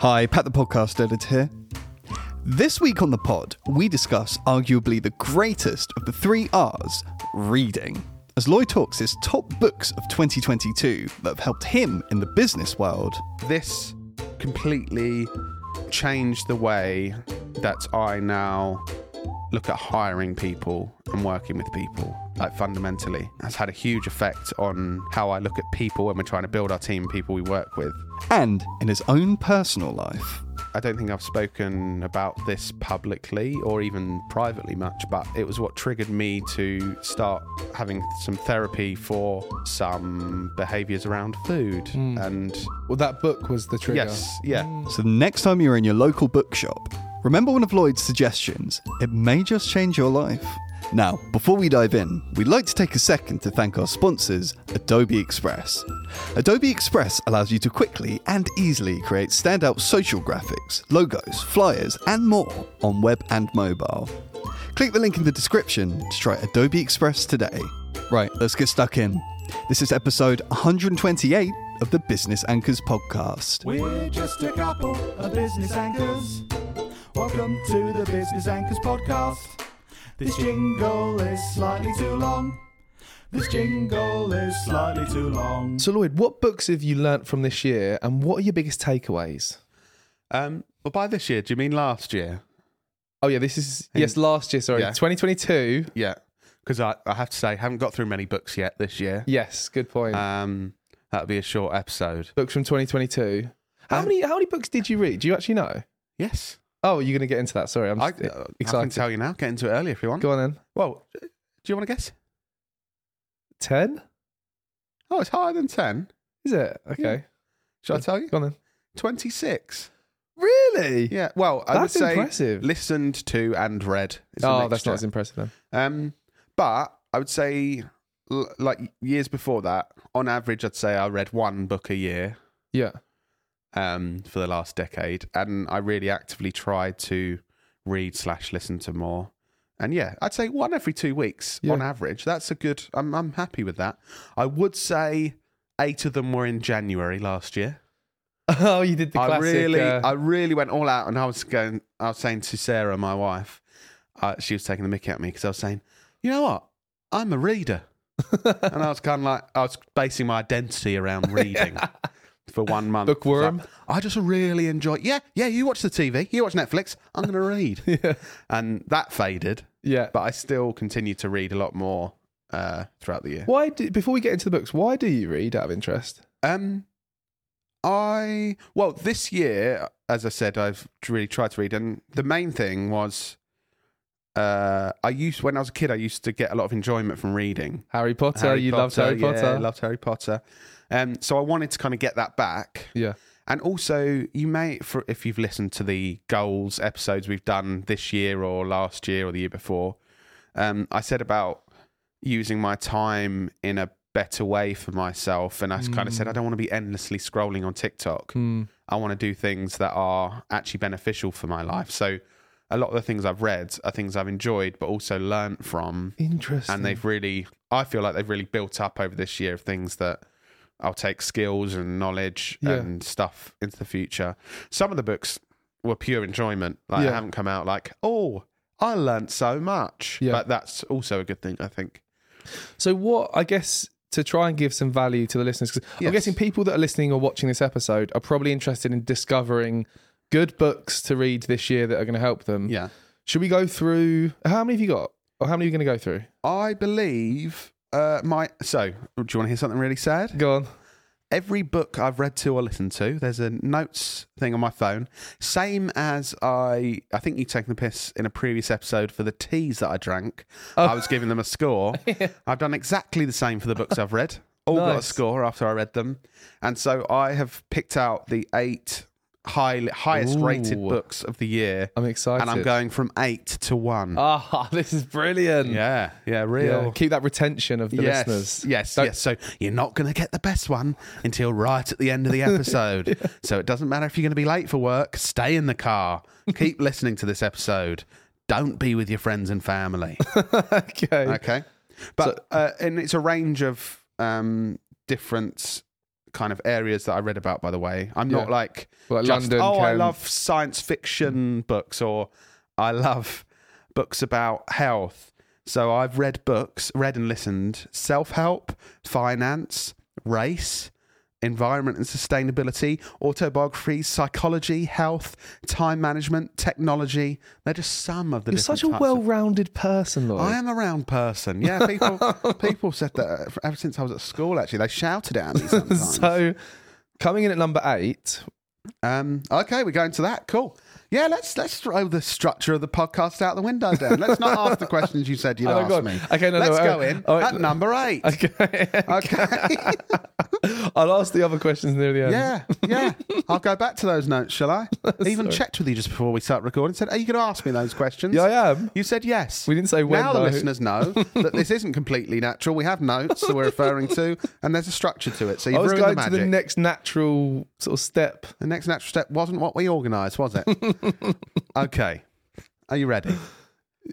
Hi, Pat the podcast editor here. This week on the pod, we discuss arguably the greatest of the three R's reading. As Lloyd talks his top books of 2022 that have helped him in the business world. This completely changed the way that I now look at hiring people and working with people. Like fundamentally, has had a huge effect on how I look at people when we're trying to build our team, people we work with. And in his own personal life. I don't think I've spoken about this publicly or even privately much, but it was what triggered me to start having some therapy for some behaviors around food. Hmm. And Well, that book was the trigger. yes, yeah. So the next time you're in your local bookshop, remember one of Lloyd's suggestions. It may just change your life. Now, before we dive in, we'd like to take a second to thank our sponsors, Adobe Express. Adobe Express allows you to quickly and easily create standout social graphics, logos, flyers, and more on web and mobile. Click the link in the description to try Adobe Express today. Right, let's get stuck in. This is episode 128 of the Business Anchors podcast. We're just a couple of business anchors. Welcome to the Business Anchors podcast. This jingle is slightly too long. This jingle is slightly too long. So, Lloyd, what books have you learnt from this year, and what are your biggest takeaways? Um, well, by this year, do you mean last year? Oh, yeah, this is yes, last year. Sorry, Yeah. 2022. Yeah, because I, I have to say, I haven't got through many books yet this year. Yes, good point. Um, that'll be a short episode. books from 2022. How Um, many? How many books did you read? Do you actually know? Yes, Oh, you're going to get into that. Sorry, I'm I, just uh, I can tell you now. Get into it early if you want. Go on then. Well, do you want to guess? Ten? Oh, it's higher than ten. Is it? Okay. Shall I tell you? Go on then. Twenty-six. Really? Yeah. Well, I That's would say impressive. listened to and read. a Oh, that's not as impressive then. Um, but I would say, l- like years before that, on average, I'd say I read one book a year. Yeah. Um, for the last decade, and I really actively tried to read slash listen to more. And yeah, I'd say one every two weeks Yeah. on average. That's a good. I'm I'm happy with that. I would say eight of them were in January last year. Oh, you did the I classic. really, uh, I really went all out, and I was going. I was saying to Sarah, my wife, uh, she was taking the mickey at me because I was saying, you know what, I'm a reader, and I was kind of like, I was basing my identity around reading. For one month, Bookworm? So I just really enjoy. Yeah, yeah. You watch the TV, you watch Netflix. I'm going to read, yeah. and that faded. Yeah. But I still continue to read a lot more uh, throughout the year. Why? Do, before we get into the books, why do you read out of interest? Um, I well this year, as I said, I've really tried to read, and the main thing was, uh, I used when I was a kid, I used to get a lot of enjoyment from reading. Harry Potter. Harry you loved Harry Potter. I loved Harry Potter. Um, so I wanted to kind of get that back. yeah. And also, you may, for if you've listened to the goals episodes we've done this year or last year or the year before, um, I said about using my time in a better way for myself, and I kind of said I don't want to be endlessly scrolling on TikTok. Hmm. I want to do things that are actually beneficial for my life. So, a lot of the things I've read are things I've enjoyed, but also learned from Interesting. and they've really i feel like they've really built up over this year of things that i'll take skills and knowledge Yeah. and stuff into the future some of the books were pure enjoyment like Yeah. i haven't come out like oh i learned so much Yeah. but that's also a good thing i think So what I guess to try and give some value to the listeners, 'cause I'm guessing people that are listening or watching this episode are probably interested in discovering good books to read this year that are going to help them. yeah Should we go through? How many have you got? Or how many are you going to go through? i believe uh my so do you want to hear something really sad Go on. every book I've read to or listened to, there's a notes thing on my phone. Same as I, I think you've taken the piss in a previous episode for the teas that I drank. Oh. I was giving them a score. I've done exactly the same for the books I've read. All got a score after I read them, and so I have picked out the eight high, highest rated books of the year, I'm excited. and I'm going from eight to one. Ah, this is brilliant. yeah, yeah, real. Yeah, Keep that retention of the yes, listeners. Yes, Don't- yes. So you're not going to get the best one until right at the end of the episode. So it doesn't matter if you're going to be late for work, stay in the car. Keep listening to this episode. Don't be with your friends and family. okay. Okay. But uh, and it's a range of um, different kind of areas that I read about. By the way, I'm not like Like just, London. oh, I love science fiction books or I love books about health. So I've read books, read and listened, self help, finance, race, environment and sustainability, autobiography, psychology, health, time management, technology. They're just some of the You're such a well-rounded person, Lloyd. I am a round person. Yeah, people people said that ever since I was at school. Actually, they shouted it at me sometimes. so, coming in at number eight, Um, okay, we're going to that. Cool. Yeah, let's let's throw the structure of the podcast out the window. Then let's not ask the questions you said you'd Oh, ask God. me. Okay, no, no, let's uh, go in at number eight. okay, Okay. I'll ask the other questions near the end. yeah, yeah. I'll go back to those notes, shall I? Even Sorry. checked with you just before we start recording. Said, "Are you going to ask me those questions?" yeah, I am. You said yes. We didn't say when. now the listeners know that this isn't completely natural. We have notes that we're referring to, and there's a structure to it. So you've was ruined going the to the next natural sort of step. The next natural step wasn't what we organised, was it? okay. Are you ready?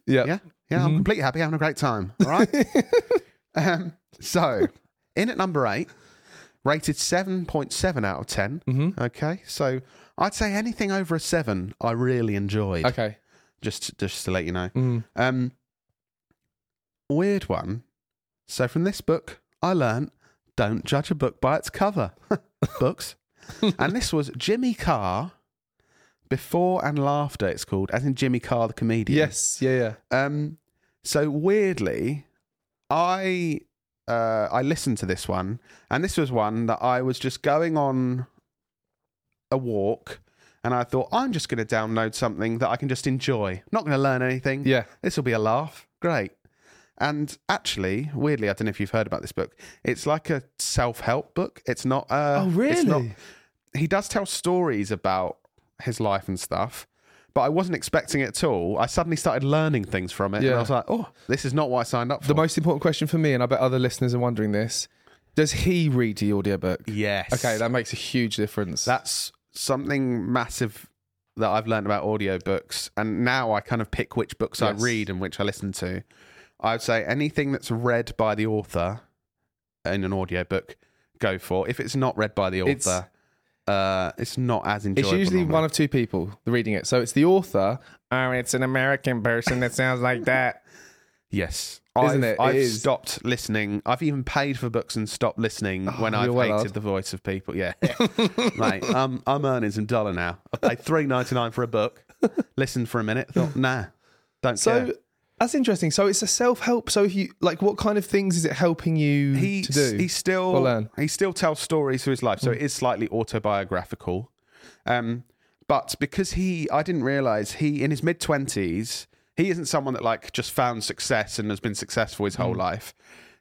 Yeah. Yeah. Yeah, I'm completely happy, having a great time. All right. um, so, in at number eight, rated 7.7 out of 10. Mhm. Okay. So, I'd say anything over a seven, I really enjoyed. Okay. Just, just to let you know. Mm. Um, weird one. So, from this book, I learnt don't judge a book by its cover. Books. and this was Jimmy Carr, Before and Laughter, it's called, as in Jimmy Carr, the comedian. Yes. Yeah. Yeah. Um, so weirdly, I uh, I listened to this one, and this was one that I was just going on a walk, and I thought I'm just going to download something that I can just enjoy. Not going to learn anything. Yeah. This will be a laugh. Great. And actually, weirdly, I don't know if you've heard about this book. It's like a self-help book. It's not. Uh, oh, it's not- really? he does tell stories about his life and stuff, but I wasn't expecting it at all. I suddenly started learning things from it, and Yeah. I was like, "Oh, this is not what I signed up for." The most important question for me, and I bet other listeners are wondering this: Does he read the audiobook? yes, Okay, that makes a huge difference. that's something massive that I've learned about audiobooks, and now I kind of pick which books I Yes. read and which I listen to. I'd say anything that's read by the author in an audiobook, go for. If it's not read by the It's- author, uh, it's not as enjoyable. It's usually one of two people reading it. So it's the author. Oh, it's an American person that sounds like that. Yes. Isn't I've, it? It I've is. stopped listening. I've even paid for books and stopped listening when Oh, I've well hated the voice of people. Yeah. Mate, I'm, I'm earning some dollar now. I paid three ninety nine for a book. Listened for a minute. Thought, nah, don't So care. That's interesting. So it's a self help. So if you like, what kind of things is it helping you He, to do? he still learn? he still tells stories through his life, so it is slightly autobiographical. Um, but because he, I didn't realize he in his mid twenties, he isn't someone that like just found success and has been successful his whole Mm. life.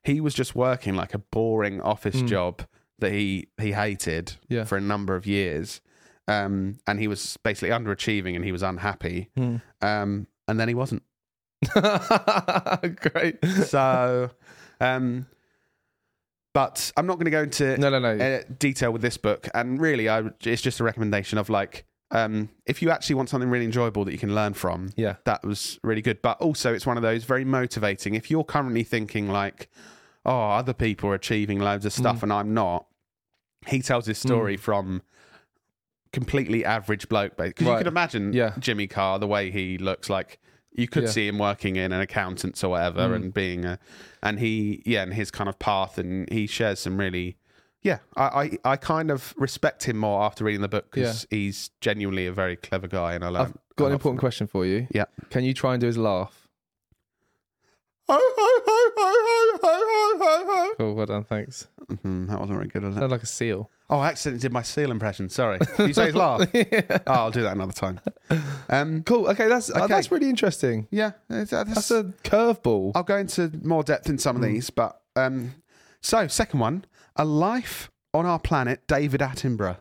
He was just working like a boring office job that he he hated Yeah. for a number of years, um, and he was basically underachieving and he was unhappy. Hmm. Um, and then he wasn't. Great. So, um, but I'm not going to go into No, no, no. uh, detail with this book. And really, I, it's just a recommendation of like, um, if you actually want something really enjoyable that you can learn from, yeah. that was really good. But also, it's one of those very motivating. If you're currently thinking like, oh, other people are achieving loads of stuff and I'm not, he tells his story from completely average bloke. Because you Right. can imagine Yeah. Jimmy Carr, the way he looks like. You could Yeah. see him working in an accountant's or whatever, Mm. and being a, and he, yeah, and his kind of path, and he shares some really, yeah, I, I, I kind of respect him more after reading the book because he's genuinely a very clever guy, and I love. I've got an important question for you. Yeah. Can you try and do his laugh? Cool. Well done. Thanks. Mhm, that wasn't very good, was it? Like a seal. Oh, I accidentally did my seal impression. Sorry. Did you say his laugh? Oh, I'll do that another time. Um, Cool. Okay. That's uh, Okay. that's really interesting. yeah, it's- uh, That's a curveball. I'll go into more depth in some of Mm. these, but um, so second one, a life on our planet, David Attenborough.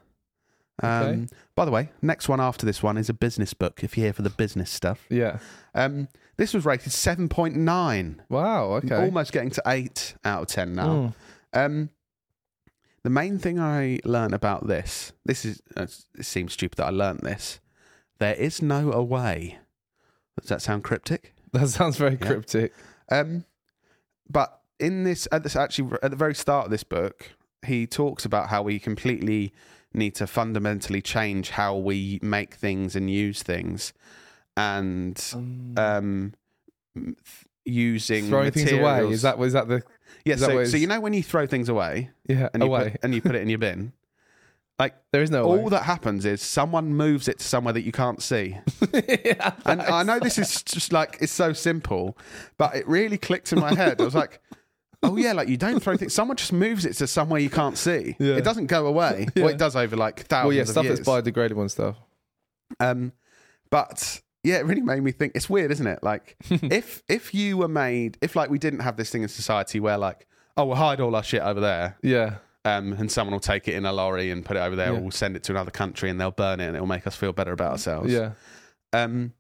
Um, Okay. By the way, next one after this one is a business book. If you're here for the business stuff, Yeah. um, this was rated seven point nine, Wow. Okay. almost getting to eight out of ten now. Mm. Um, the main thing I learned about this, this is, uh, it seems stupid that I learned this. There is no away. Does that sound cryptic? That sounds very cryptic. Um, but in this, at this actually at the very start of this book, he talks about how we completely need to fundamentally change how we make things and use things, and um, th- using Throwing things away is that was that the yeah. So, so you know when you throw things away yeah and you away? put, and you put it in your bin, like there is no all way. that happens is someone moves it to somewhere that you can't see. yeah, And I know this is just like it's so simple, but it really clicked in my head. I was like, "Oh yeah, like you don't throw things. Someone just moves it to somewhere you can't see. Yeah. It doesn't go away. Yeah. Well, it does over like thousands well, yeah, stuff that's biodegradable and stuff. Um, but yeah, it really made me think. It's weird, isn't it? Like if if you were made, if like we didn't have this thing in society where like, oh, we'll hide all our shit over there. Yeah, Um, and someone will take it in a lorry and put it over there, Yeah. or we'll send it to another country and they'll burn it and it'll make us feel better about ourselves. yeah, um,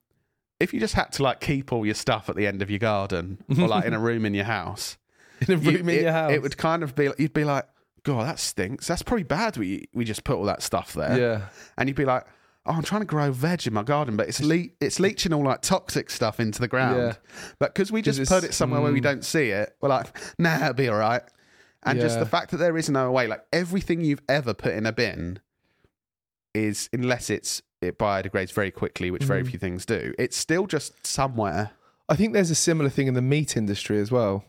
if you just had to like keep all your stuff at the end of your garden or like in a room in your house, in a you- room in it, your house. it would kind of be you'd be like, God, that stinks. That's probably bad. We we just put all that stuff there, yeah, and you'd be like, Oh, I'm trying to grow veg in my garden, but it's le- it's leaching all like toxic stuff into the ground. Yeah. But because we just put it somewhere where we mm. don't see it, we're like, Nah, it'll be all right. And just the fact that there is no way, like everything you've ever put in a bin is unless it's it biodegrades very quickly, which very Mm. few things do. It's still just somewhere. I think there's a similar thing in the meat industry as well,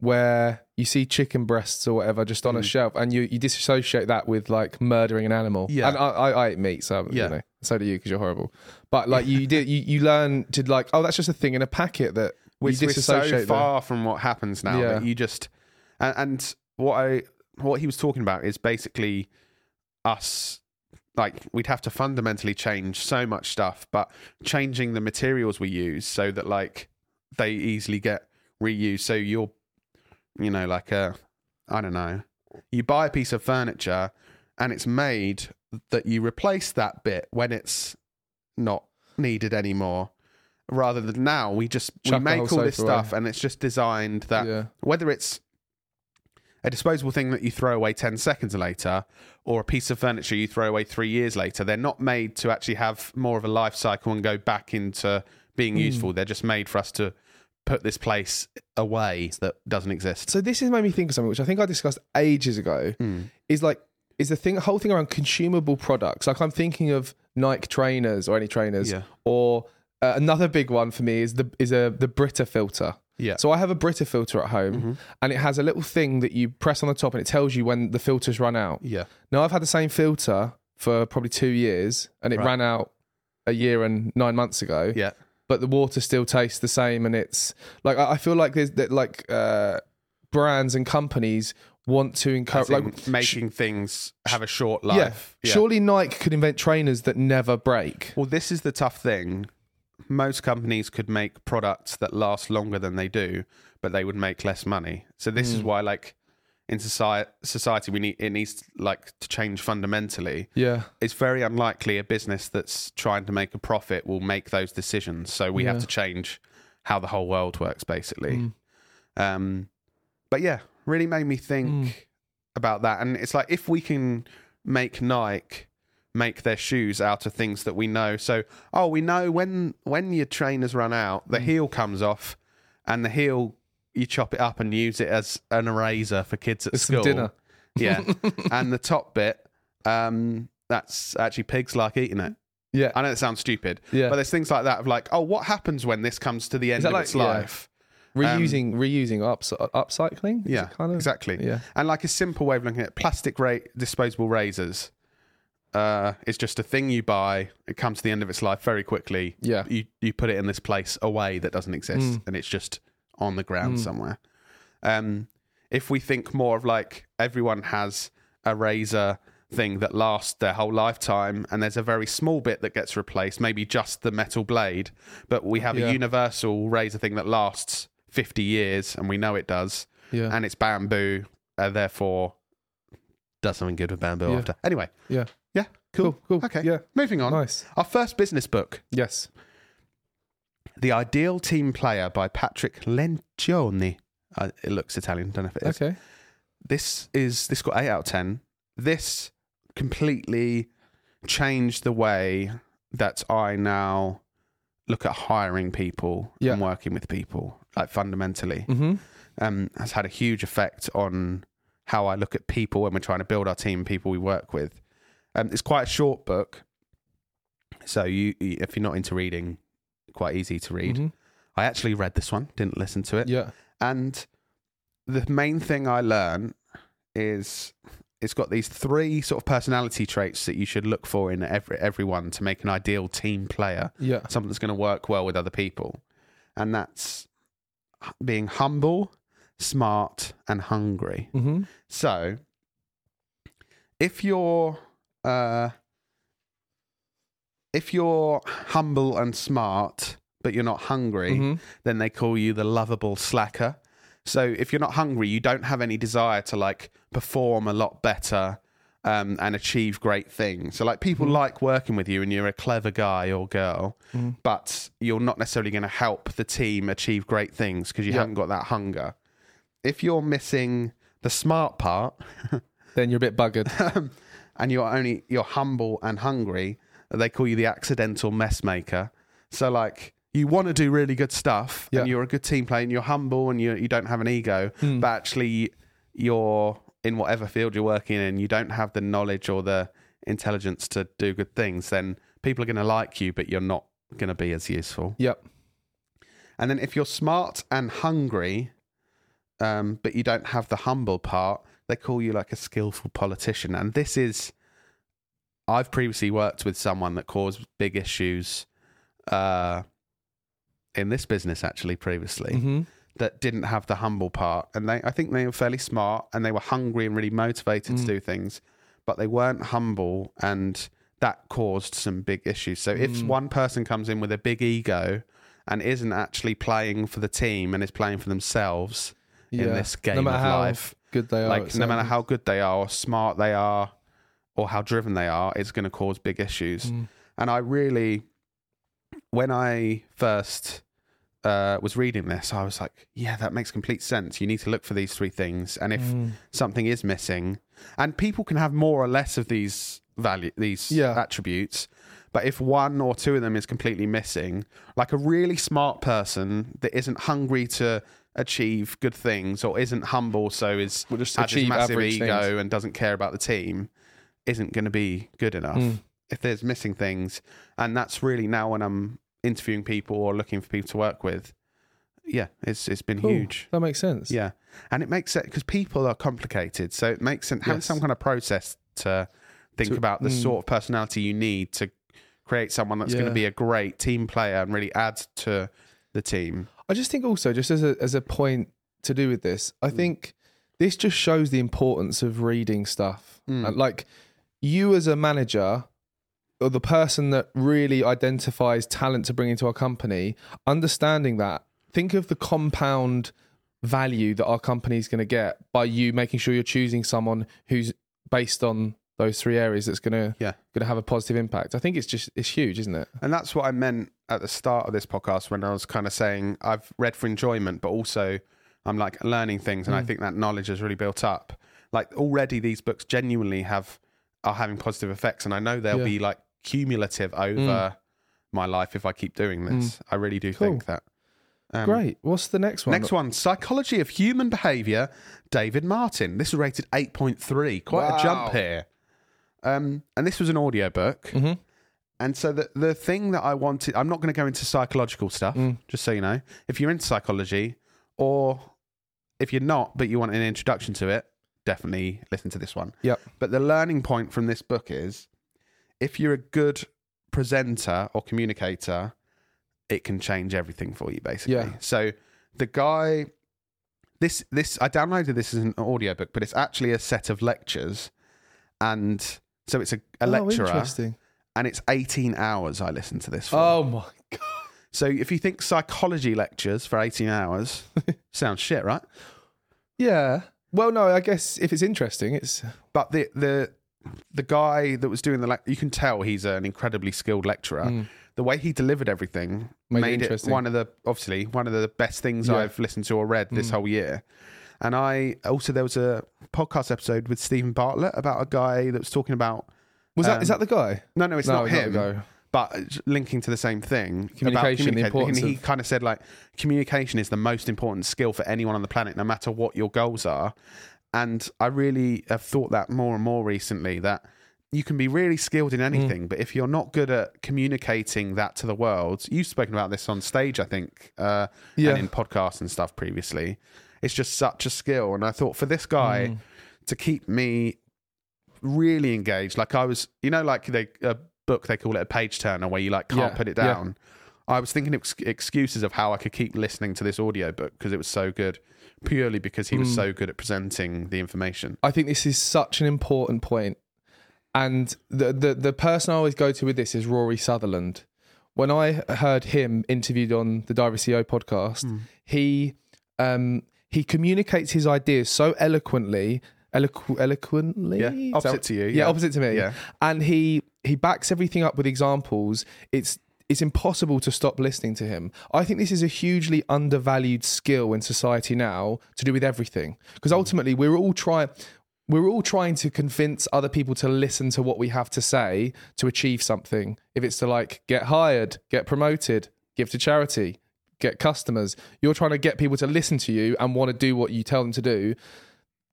where you see chicken breasts or whatever just on a Mm. shelf, and you, you disassociate that with like murdering an animal. Yeah. and I, I, I eat meat, so Yeah. you know, so do you because you're horrible. But like you did, you, you learn to like, oh, that's just a thing in a packet that Which you we're so disassociate. far from what happens now Yeah. that you just and, and what I what he was talking about is basically us like we'd have to fundamentally change so much stuff, but changing the materials we use so that like they easily get reused. So you're you know, like a I don't know. You buy a piece of furniture and it's made that you replace that bit when it's not needed anymore. Rather than now, we just we Chuck the make all this away. stuff and it's just designed that yeah, whether it's a disposable thing that you throw away 10 seconds later or a piece of furniture you throw away three years later, they're not made to actually have more of a life cycle and go back into being Hmm. useful. They're just made for us to put this place away that doesn't exist. So this has made me think of something which I think I discussed ages ago. Is like is the thing whole thing around consumable products. Like I'm thinking of Nike trainers or any trainers, Yeah. or uh, another big one for me is the is a the Brita filter. Yeah. So I have a Brita filter at home, Mm-hmm. and it has a little thing that you press on the top, and it tells you when the filter's run out. Yeah. Now I've had the same filter for probably two years, and it Right. ran out a year and nine months ago Yeah. but the water still tastes the same and it's like I I feel like there's that like uh brands and companies want to encourage like making things have a short life. yeah, life. surely Nike could invent trainers that never break Well, this is the tough thing. Most companies could make products that last longer than they do, but they would make less money. So this Hmm. is why, like, in society, society, we need it needs like to change fundamentally. yeah It's very unlikely a business that's trying to make a profit will make those decisions. So we have to change how the whole world works, basically. Mm. Um, but yeah, really made me think Mm. about that. And it's like if we can make Nike make their shoes out of things that we know. So, oh, we know when when your trainers run out, Mm. the heel comes off, and the heel you chop it up and use it as an eraser for kids at some school. dinner. Yeah, and the top bit, um, that's actually pigs like eating it. yeah I know it sounds stupid, yeah but there's things like that of like, oh, what happens when this comes to the end of like- its yeah. Reusing reusing ups, upcycling Is Yeah, kind of exactly. yeah And like a simple way of looking at it, plastic ra- disposable razors uh, is just a thing you buy. It comes to the end of its life very quickly. Yeah. You you put it in this place away that doesn't exist, Mm. and it's just on the ground Mm. somewhere. Um, if we think more of like everyone has a razor thing that lasts their whole lifetime, and there's a very small bit that gets replaced, maybe just the metal blade, but we have Yeah. a universal razor thing that lasts 50 years, and we know it does yeah and it's bamboo, uh, therefore does something good with bamboo Yeah. after. Anyway, yeah yeah, cool. cool cool Okay, yeah moving on. nice Our first business book, yes The Ideal Team Player by Patrick Lencioni. Uh, it looks Italian, don't know if it is. okay This is this got eight out of ten. This completely changed the way that I now look at hiring people Yeah. and working with people, like fundamentally. mm-hmm um, has had a huge effect on how I look at people when we're trying to build our team, people we work with. Um, it's quite a short book, so you if you're not into reading, quite easy to read. Mhm. I actually read this one, didn't listen to it, Yeah. and the main thing I learned is it's got these three sort of personality traits that you should look for in every everyone to make an ideal team player Yeah. something that's going to work well with other people. And that's being humble, smart, and hungry. hmm So, if you're uh, if you're humble and smart, but you're not hungry, hmm then they call you the lovable slacker. So if you're not hungry, you don't have any desire to like perform a lot better um, and achieve great things. So like people Mhm. like working with you and you're a clever guy or girl, Mhm. but you're not necessarily going to help the team achieve great things because you Yeah. haven't got that hunger. If you're missing the smart part Then you're a bit buggered. and you're only you're humble and hungry, they call you the accidental mess maker. So like you want to do really good stuff Yeah. and you're a good team player and you're humble and you you don't have an ego, Mm. but actually you're in whatever field you're working in, you don't have the knowledge or the intelligence to do good things, then people are going to like you, but you're not going to be as useful. Yep. And then if you're smart and hungry, um, but you don't have the humble part, they call you like a skillful politician. And this is, I've previously worked with someone that caused big issues uh, in this business, actually, previously, hmm that didn't have the humble part. And they, I think they were fairly smart and they were hungry and really motivated to Mm. do things, but they weren't humble. And that caused some big issues. So if Mm. one person comes in with a big ego and isn't actually playing for the team and is playing for themselves Yeah. in this game no of how life, good they are. like no matter how good they are or smart they are or how driven they are, it's going to cause big issues. Mm. And I really, when I first uh, was reading this, I was like, yeah, that makes complete sense. You need to look for these three things, and if Mm. something is missing, and people can have more or less of these value, these Yeah. attributes. But if one or two of them is completely missing, like a really smart person that isn't hungry to achieve good things or isn't humble, so is We'll just has this massive ego things. and doesn't care about the team, isn't going to be good enough. Mm. If there's missing things, and that's really now when I'm interviewing people or looking for people to work with, yeah, it's it's been Cool. huge. That makes sense. Yeah, and it makes sense because people are complicated, so it makes sense having Yes. some kind of process to think To- about the mm. sort of personality you need to create someone that's going to be a great team player and really add to the team. I just think also, just as a as a point to do with this, I think this just shows the importance of reading stuff. Mm. Like you as a manager or the person that really identifies talent to bring into our company, understanding that, think of the compound value that our company is going to get by you making sure you're choosing someone who's based on those three areas that's going to Yeah. going to have a positive impact. I think it's just it's huge, isn't it? And that's what I meant at the start of this podcast when I was kind of saying I've read for enjoyment, but also I'm like learning things, and I Mm. think that knowledge has really built up. Like already, these books genuinely have are having positive effects, and I know they'll Yeah. be like cumulative over my life if I keep doing this. I really do think that. Um, Great. What's the next one? Next one, Psychology of Human Behavior, David Martin. This is rated 8.3. Quite Wow. a jump here. Um, and this was an audiobook. Mhm. And so the, the thing that I wanted, I'm not going to go into psychological stuff, Mm. just so you know. If you're into psychology, or if you're not, but you want an introduction to it, definitely listen to this one. Yep. But the learning point from this book is if you're a good presenter or communicator, it can change everything for you, basically. Yeah. So the guy, this, this, I downloaded this as an audiobook, but it's actually a set of lectures. And so it's a, a Oh, lecturer, interesting. and it's 18 hours I listened to this for. Oh my god. So if you think psychology lectures for 18 hours, sounds shit, right? Yeah. Well, no, I guess if it's interesting, it's But the the the guy that was doing the lec you can tell he's an incredibly skilled lecturer. Mm. The way he delivered everything Made it made, it, interesting. one of the obviously one of the best things Yeah. I've listened to or read this Mm. whole year. And I also there was a podcast episode with Steven Bartlett about a guy that was talking about was that is Um, that the guy? no no it's no, not him guy. but linking to the same thing Communication, about importance he kind of said like communication is the most important skill for anyone on the planet no matter what your goals are and I really have thought that more and more recently that you can be really skilled Mm. in anything, but if you're not good at communicating that to the world, you've spoken about this on stage, I think, uh, Yeah. and in podcasts and stuff previously. It's just such a skill, and I thought for this guy Mm. to keep me really engaged, like I was, you know, like they a book they call it a page turner where you like can't Yeah, put it yeah. I was thinking ex- excuses of how I could keep listening to this audiobook because it was so good, purely because he was Mm. so good at presenting the information. I think this is such an important point. And the, the the person I always go to with this is Rory Sutherland. When I heard him interviewed on the Diary CEO podcast, Hmm. he um, he communicates his ideas so eloquently, eloqu- eloquently. Yeah, opposite that- to you, Yeah, yeah. opposite to me. Yeah. and he he backs everything up with examples. It's it's impossible to stop listening to him. I think this is a hugely undervalued skill in society now to do with everything. Because mm. ultimately we're all trying we're all trying to convince other people to listen to what we have to say to achieve something. If it's to like get hired, get promoted, give to charity, get customers, you're trying to get people to listen to you and want to do what you tell them to do.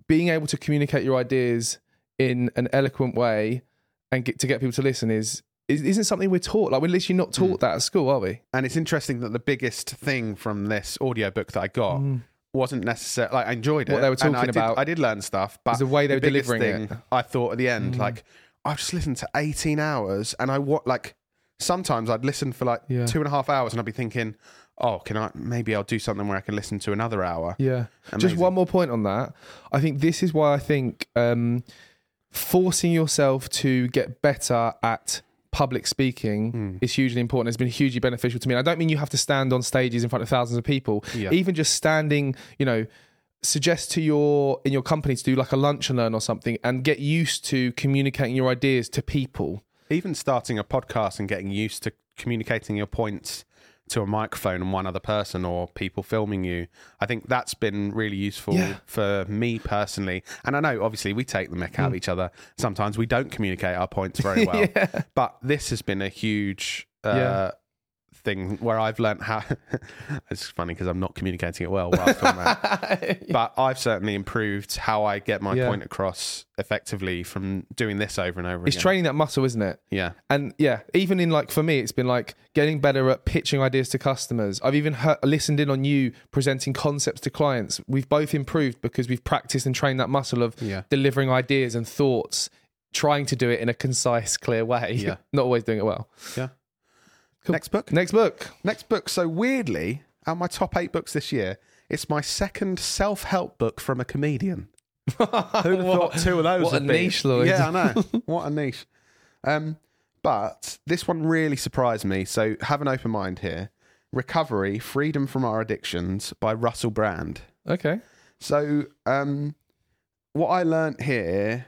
Being able to communicate your ideas in an eloquent way and get to get people to listen is is- isn't something we're taught. Like we're literally not taught that at school, are we? And it's interesting that the biggest thing from this audiobook that I got wasn't necessarily like I enjoyed it. Mm. What they were and I talking did- about I did learn stuff, but the way they were biggest delivering thing it. Mm. I thought at the end, like I've just listened to 18 hours, and I what like sometimes I'd listen for like Yeah. two and a half hours, and I'd be thinking, oh, can I maybe I'll do something where I can listen to another hour. Yeah. Just one more point on that. I think this is why I think um, forcing yourself to get better at public speaking Hmm. is hugely important. It's been hugely beneficial to me. And I don't mean you have to stand on stages in front of thousands of people. Yeah. Even just standing, you know, suggest to your in your company to do like a lunch and learn or something and get used to communicating your ideas to people. Even starting a podcast and getting used to communicating your points to a microphone and one other person or people filming you, I think that's been really useful Yeah. for me personally. And I know obviously we take the mick Hmm. out of each other. Sometimes we don't communicate our points very well. But this has been a huge uh, Yeah. Thing where I've learned how. it's funny because I'm not communicating it well. While I'm talking about it. But I've certainly improved how I get my Yeah. point across effectively from doing this over and over It's again. training that muscle, isn't it? yeah. And yeah, even in like for me, it's been like getting better at pitching ideas to customers. I've even heard, listened in on you presenting concepts to clients. We've both improved because we've practiced and trained that muscle of Yeah. delivering ideas and thoughts, trying to do it in a concise, clear way. Yeah. Not always doing it well. Yeah. Cool. Next book. Next book. Next book. So weirdly, out of my top eight books this year, it's my second self-help book from a comedian. Who'd have thought two of those? what a be- niche, Lloyd. Yeah, I know. what a niche. Um, but this one really surprised me. So have an open mind here. Recovery: Freedom from Our Addictions by Russell Brand. Okay. So, um, what I learnt here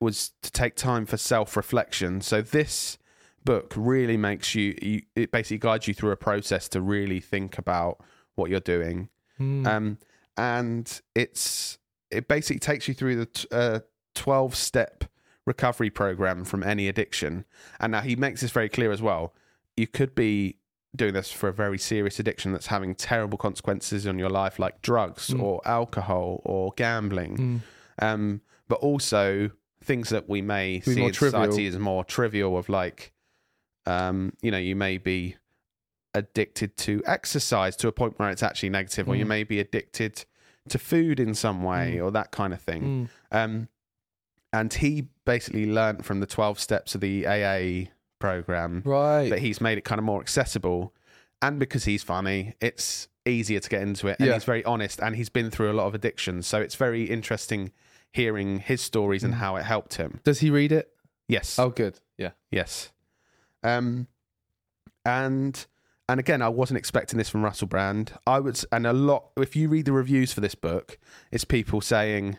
was to take time for self reflection. So, this book really makes you, you, it basically guides you through a process to really think about what you're doing. Hmm. Um, and it's, it basically takes you through the t- uh, 12 step recovery program from any addiction. And now he makes this very clear as well. You could be doing this for a very serious addiction that's having terrible consequences on your life, like drugs Mm. or alcohol or gambling. Um, but also things that we may Be see in society as more trivial, of like, um, you know, you may be addicted to exercise to a point where it's actually negative, or you Mm. may be addicted to food in some way, or that kind of thing. Mm. Um, and he basically learned from the 12 steps of the AA program Right. that he's made it kind of more accessible. And because he's funny, it's easier to get into it. And Yeah. he's very honest and he's been through a lot of addictions. So it's very interesting hearing his stories Mm. and how it helped him. Does he read it? Yes. Oh, good. Yeah. Yes. Um, and and again, I wasn't expecting this from Russell Brand. I would, and a lot. If you read the reviews for this book, it's people saying,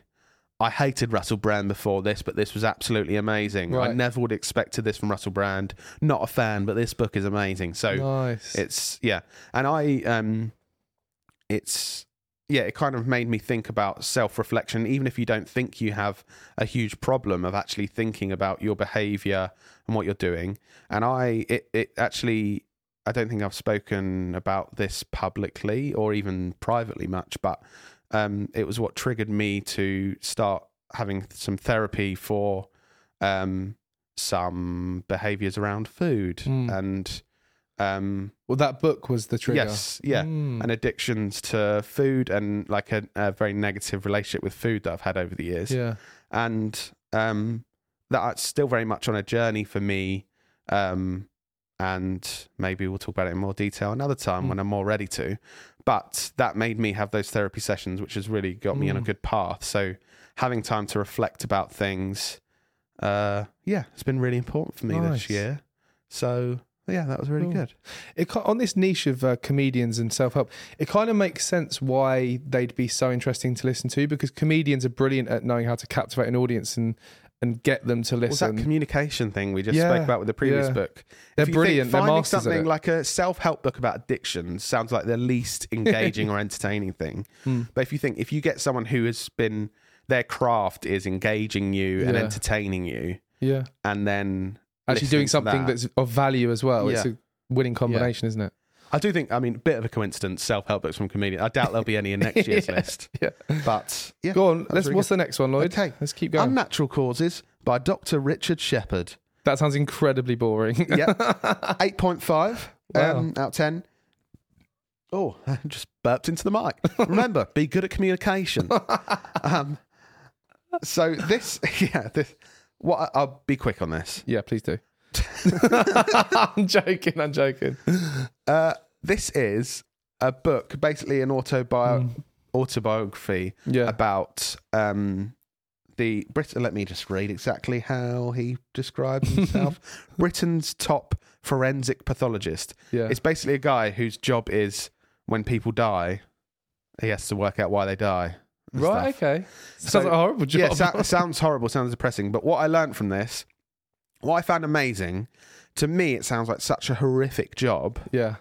"I hated Russell Brand before this, but this was absolutely amazing. I never would have expected this from Russell Brand. Not a fan, but this book is amazing." So nice. it's yeah, and I um, it's yeah, it kind of made me think about self reflection. Even if you don't think you have a huge problem of actually thinking about your behavior and what you're doing, and I it it actually I don't think I've spoken about this publicly or even privately much, but um, it was what triggered me to start having some therapy for um, some behaviors around food Mm. and um, Well, that book was the trigger. yes, yeah, Mm. and addictions to food and like a, a very negative relationship with food that I've had over the years yeah. and um, that's still very much on a journey for me. Um, and maybe we'll talk about it in more detail another time Mm. when I'm more ready to. But that made me have those therapy sessions, which has really got me on a Mm. good path. So having time to reflect about things, uh, yeah, it's been really important for me Nice. this year. So yeah, that was really Cool. good. It on this niche of uh, comedians and self help, it kind of makes sense why they'd be so interesting to listen to because comedians are brilliant at knowing how to captivate an audience and and get them to Was listen. that communication thing we just Yeah, spoke about with the previous yeah. book? They're If you think brilliant. They're finding masters at something like a self-help book about addiction sounds like the least engaging or entertaining thing. Hmm. But if you think if you get someone who has been their craft is engaging you and entertaining you, yeah, and then actually doing something that- that's of value as well. It's a winning combination, isn't it? I do think I mean a bit of a coincidence. Self-help books from comedian. I doubt there'll be any in next year's Yeah, list. yeah. But yeah, Go on. Let's. really What's the next one, Lloyd? Okay. Let's keep going. Unnatural Causes by Dr. Richard Shepherd. that sounds incredibly boring. Yeah, eight point five Wow. um, out of ten. Oh, I just burped into the mic. Remember, be good at communication. um, so this, yeah, this. What I'll be quick on this. yeah, please do. I'm joking. I'm joking. Uh, this is a book, basically an autobio- autobiography Yeah. about um, the Brit. Let me just read exactly how he describes himself. Britain's top forensic pathologist. Yeah. It's basically a guy whose job is when people die, he has to work out why they die. Right. stuff. Okay. So- Sounds like a horrible job. Yeah, it sou- sounds horrible, sounds depressing. But what I learned from this, what I found amazing, to me, it sounds like such a horrific job. yeah.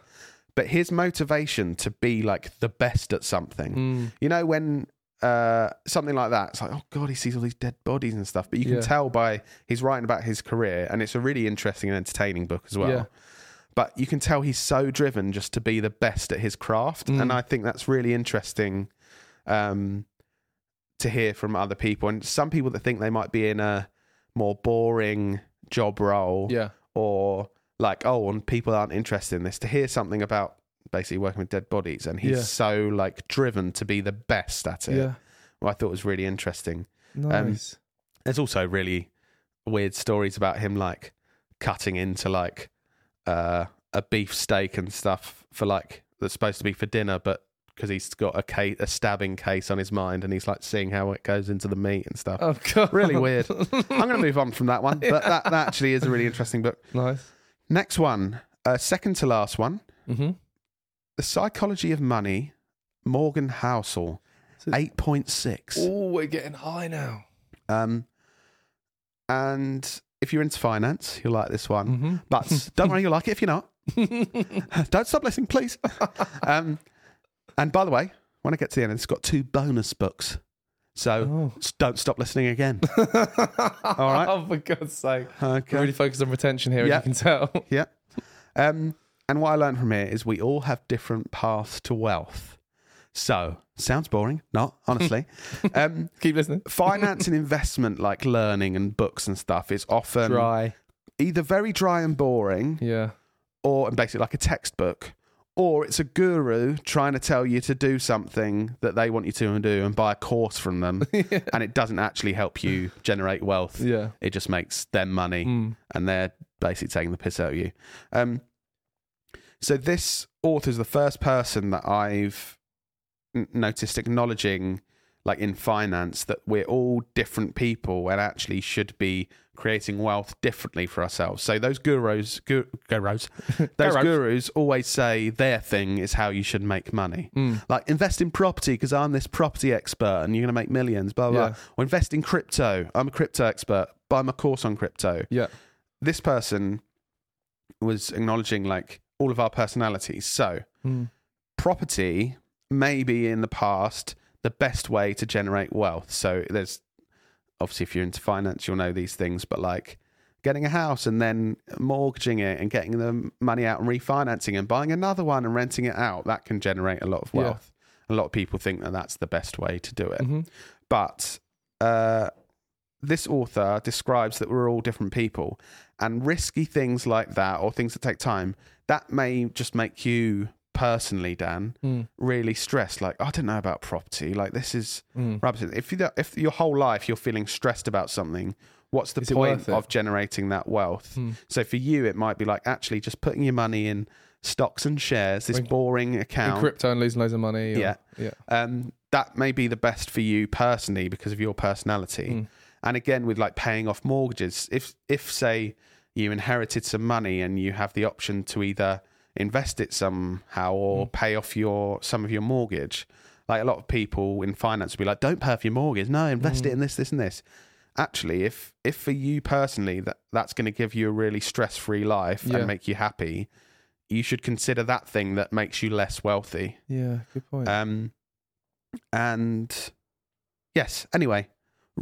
But his motivation to be like the best at something, Mm. you know, when uh, something like that, it's like, oh God, he sees all these dead bodies and stuff. But you can Yeah. tell by he's writing about his career, and it's a really interesting and entertaining book as well. Yeah. But you can tell he's so driven just to be the best at his craft, Mm. and I think that's really interesting um, to hear from other people. And some people that think they might be in a more boring job role, Yeah. or like, oh, and people aren't interested in this, to hear something about basically working with dead bodies, and he's Yeah. so like driven to be the best at it. Yeah. Well, I thought was really interesting. Nice. There's also really weird stories about him like cutting into like uh, a beef steak and stuff for like that's supposed to be for dinner, but because he's got a case, a stabbing case on his mind, and he's like seeing how it goes into the meat and stuff. oh God. Really weird. I'm going to move on from that one, but that, that actually is a really interesting book. nice. Next one, uh, second to last one, Mm-hmm. The Psychology of Money, Morgan Housel, 8.6. Oh, we're getting high now. Um, and if you're into finance, you'll like this one. Mm-hmm. But don't worry, you'll like it if you're not. don't stop listening, please. um, and by the way, when I get to the end, it's got two bonus books. So Oh. don't stop listening again. All right. Oh, for God's sake. Okay. We're really focused on retention here, Yeah. as you can tell. Yeah. Um, and what I learned from here is we all have different paths to wealth. So sounds boring, not honestly. um, Keep listening. finance and investment, like learning and books and stuff, is often Dry. either very dry and boring, Yeah. or and basically like a textbook, or it's a guru trying to tell you to do something that they want you to do and buy a course from them, and it doesn't actually help you generate wealth. Yeah. It just makes them money, Mm. and they're basically taking the piss out of you. Um, so this author is the first person that I've n- noticed acknowledging, like in finance, that we're all different people and actually should be creating wealth differently for ourselves. So those gurus, gu- gurus, those Gurus. gurus always say their thing is how you should make money. Mm. Like invest in property because I'm this property expert and you're going to make millions. Blah blah. Yeah. blah. Or invest in crypto. I'm a crypto expert. Buy my course on crypto Yeah. this person was acknowledging like all of our personalities. So, Mm. property may be in the past the best way to generate wealth. So, there's obviously, if you're into finance, you'll know these things, but like getting a house and then mortgaging it and getting the money out and refinancing and buying another one and renting it out, that can generate a lot of Yeah. wealth. A lot of people think that that's the best way to do it. Mhm. But uh, this author describes that we're all different people, and risky things like that, or things that take time, that may just make you personally, Dan, Mm. really stressed. Like, I don't know about property. Like, this is Mm. rubbish. If you if your whole life you're feeling stressed about something, what's the Is point of generating that wealth? Mm. So for you, it might be like actually just putting your money in stocks and shares, this Like- boring In account. crypto and losing loads of money. or- Yeah. yeah. um, that may be the best for you personally because of your personality. Mm. And again, with like paying off mortgages, if if say you inherited some money and you have the option to either invest it somehow or Mm. pay off your some of your mortgage, like a lot of people in finance will be like, "Don't pay off your mortgage. No, invest Mm. it in this, this, and this." Actually, if if for you personally that that's going to give you a really stress free life Yeah. and make you happy, you should consider that thing that makes you less wealthy. Yeah. Good point. Um, and yes, anyway,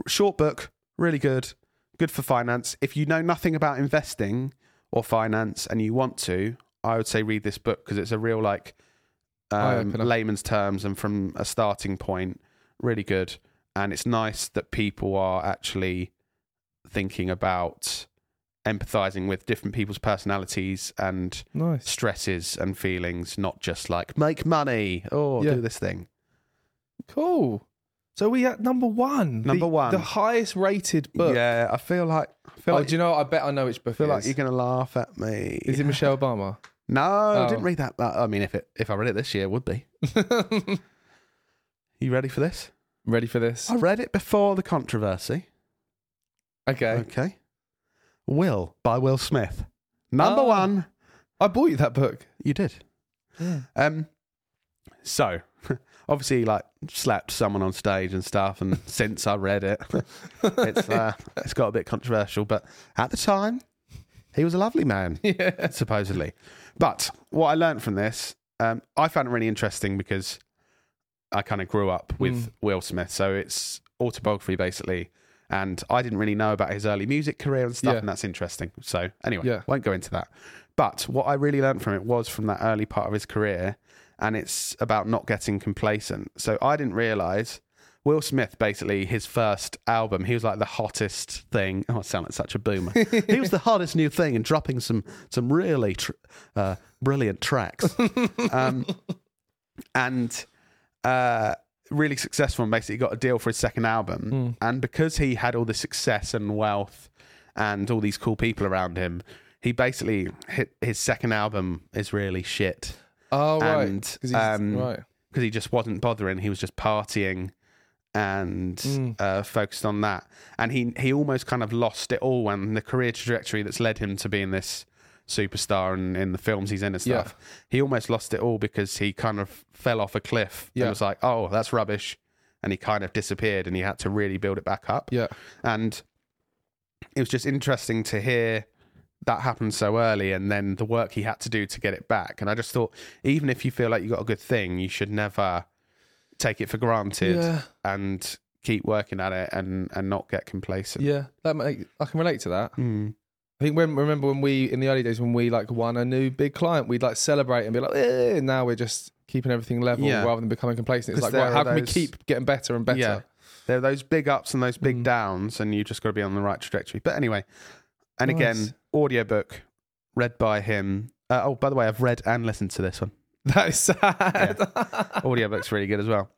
short book, really good, good for finance. If you know nothing about investing or finance and you want to, I would say read this book because it's a real like um, layman's terms and from a starting point, really good. And it's nice that people are actually thinking about empathizing with different people's personalities and nice. stresses and feelings, not just like make money or Yeah. do this thing. Cool. So we at number one. Number the, one. The highest rated book. Yeah, I feel like I feel Oh, like do you know? I bet I know which book I feel like is. you're gonna laugh at me. Is it Michelle Obama? No, I Oh. didn't read that. I mean, if it if I read it this year, it would be. You ready for this? Ready for this? I read it before the controversy. Okay. Okay. Will by Will Smith. Number Oh. one. I bought you that book. You did. Um. So, obviously, like slapped someone on stage and stuff, and since I read it, it's uh, it's got a bit controversial. But at the time, he was a lovely man. Yeah. supposedly. But what I learned from this, um, I found it really interesting because I kind of grew up with Mm. Will Smith. So it's autobiography basically. And I didn't really know about his early music career and stuff, Yeah. and that's interesting. So anyway, Yeah. won't go into that. But what I really learned from it was from that early part of his career, and it's about not getting complacent. So I didn't realize Will Smith basically his first album, he was like the hottest thing. Oh, I sound like such a boomer. he was the hottest new thing and dropping some some really tr- uh, brilliant tracks. um, and uh, really successful and basically got a deal for his second album. Mm. And because he had all the success and wealth and all these cool people around him, he basically hit his second album is really shit Oh right. And, 'Cause he's- um, right. because he just wasn't bothering. He was just partying and Mm. uh, focused on that. And he he almost kind of lost it all when the career trajectory that's led him to being this superstar and in the films he's in and Yeah. stuff. He almost lost it all because he kind of fell off a cliff Yeah. and was like, "Oh, that's rubbish," and he kind of disappeared. And he had to really build it back up. Yeah. And it was just interesting to hear that happened so early and then the work he had to do to get it back. And I just thought, even if you feel like you got a good thing, you should never take it for granted Yeah. and keep working at it and, and not get complacent. Yeah. That make, I can relate to that. Mm. I think when remember when we in the early days when we like won a new big client, we'd like celebrate and be like, eh, now we're just keeping everything level Yeah. rather than becoming complacent. It's like, right, how are can we keep getting better and better? Yeah. There are those big ups and those big Mm. downs, and you just got to be on the right trajectory. But anyway, and Nice. again, audiobook read by him. Uh, oh, by the way, I've read and listened to this one. That is sad. Audiobook's really good as well.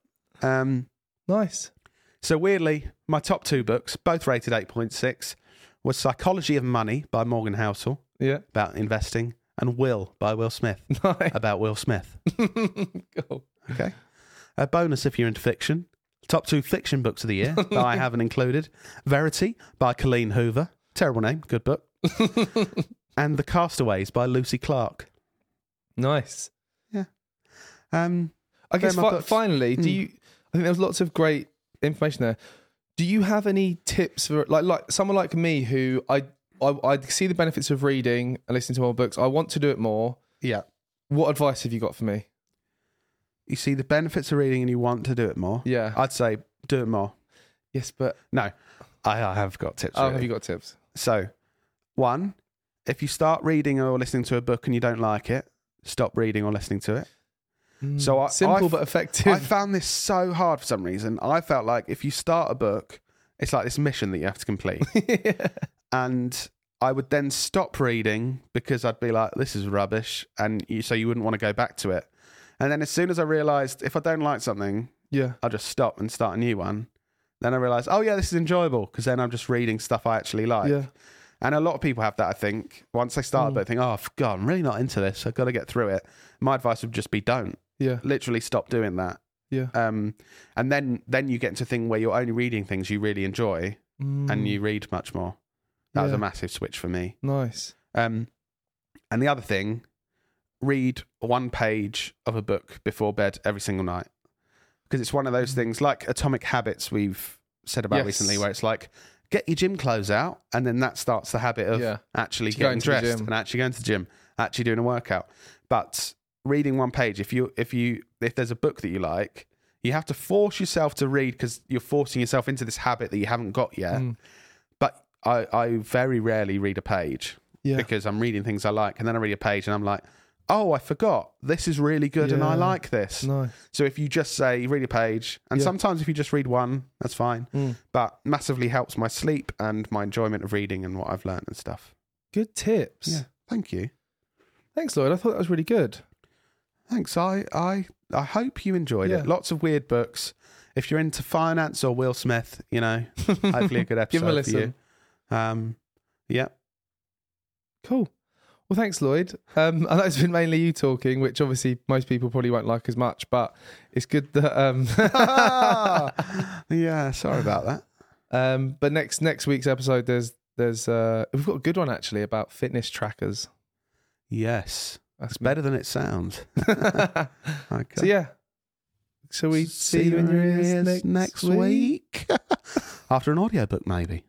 Um, nice. So weirdly, my top two books, both rated 8.6, was Psychology of Money by Morgan Housel Yeah. about investing and Will by Will Smith Nice. about Will Smith. cool. Okay. A bonus if you're into fiction. Top two fiction books of the year that I haven't included. Verity by Colleen Hoover. Terrible name, good book. and The Castaways by Lucy Clarke. Nice. Um, I guess fi- finally, do Hmm. you? I think there's lots of great information there. Do you have any tips for like like someone like me who I I, I see the benefits of reading and listening to more books. I want to do it more. yeah. What advice have you got for me? You see the benefits of reading and you want to do it more. Yeah. I'd say do it more. yes, but No, I, I have got tips. oh, really. have you got tips? So, one, if you start reading or listening to a book and you don't like it, stop reading or listening to it. So I- simple I- but effective. I found this so hard for some reason. I felt like if you start a book, it's like this mission that you have to complete. and I would then stop reading because I'd be like, this is rubbish. And you, so you wouldn't want to go back to it. And then as soon as I realized if I don't like something, yeah. I'll just stop and start a new one. Then I realized, oh, yeah, this is enjoyable because then I'm just reading stuff I actually like. Yeah. And a lot of people have that, I think. Once they start, Mm. they think, oh, God, I'm really not into this. I've got to get through it. My advice would just be don't. Yeah. Literally stop doing that. Yeah. Um, and then then you get into a thing where you're only reading things you really enjoy Mm, and you read much more. That was a massive switch for me. nice. Um, and the other thing, read one page of a book before bed every single night. Because it's one of those things like Atomic Habits we've said about Mm. Yes. recently, where it's like, get your gym clothes out, and then that starts the habit of Yeah. actually getting dressed and actually going to the gym, actually doing a workout. But reading one page, if you if you if there's a book that you like, you have to force yourself to read because you're forcing yourself into this habit that you haven't got yet. Mm. But I, I very rarely read a page Yeah. because I'm reading things I like, and then I read a page and I'm like, oh, I forgot this is really good and I like this. Nice. So if you just say you read a page, and Yeah. sometimes if you just read one, that's fine. Mm. But massively helps my sleep and my enjoyment of reading and what I've learned and stuff. Good tips. Yeah, thank you. Thanks, Lloyd. I thought that was really good. Thanks. I I I hope you enjoyed Yeah. it. Lots of weird books. If you're into finance or Will Smith, you know, hopefully a good episode Give him a for you. listen. Um, yeah. Cool. Well, thanks, Lloyd. Um, I know it's been mainly you talking, which obviously most people probably won't like as much, but it's good that. Um, yeah. Sorry about that. um, but next next week's episode, there's there's uh, we've got a good one actually about fitness trackers. Yes, That's it's better than it sounds. so Okay. yeah. So we see, you in your ears next, next week? week? After an audiobook, maybe.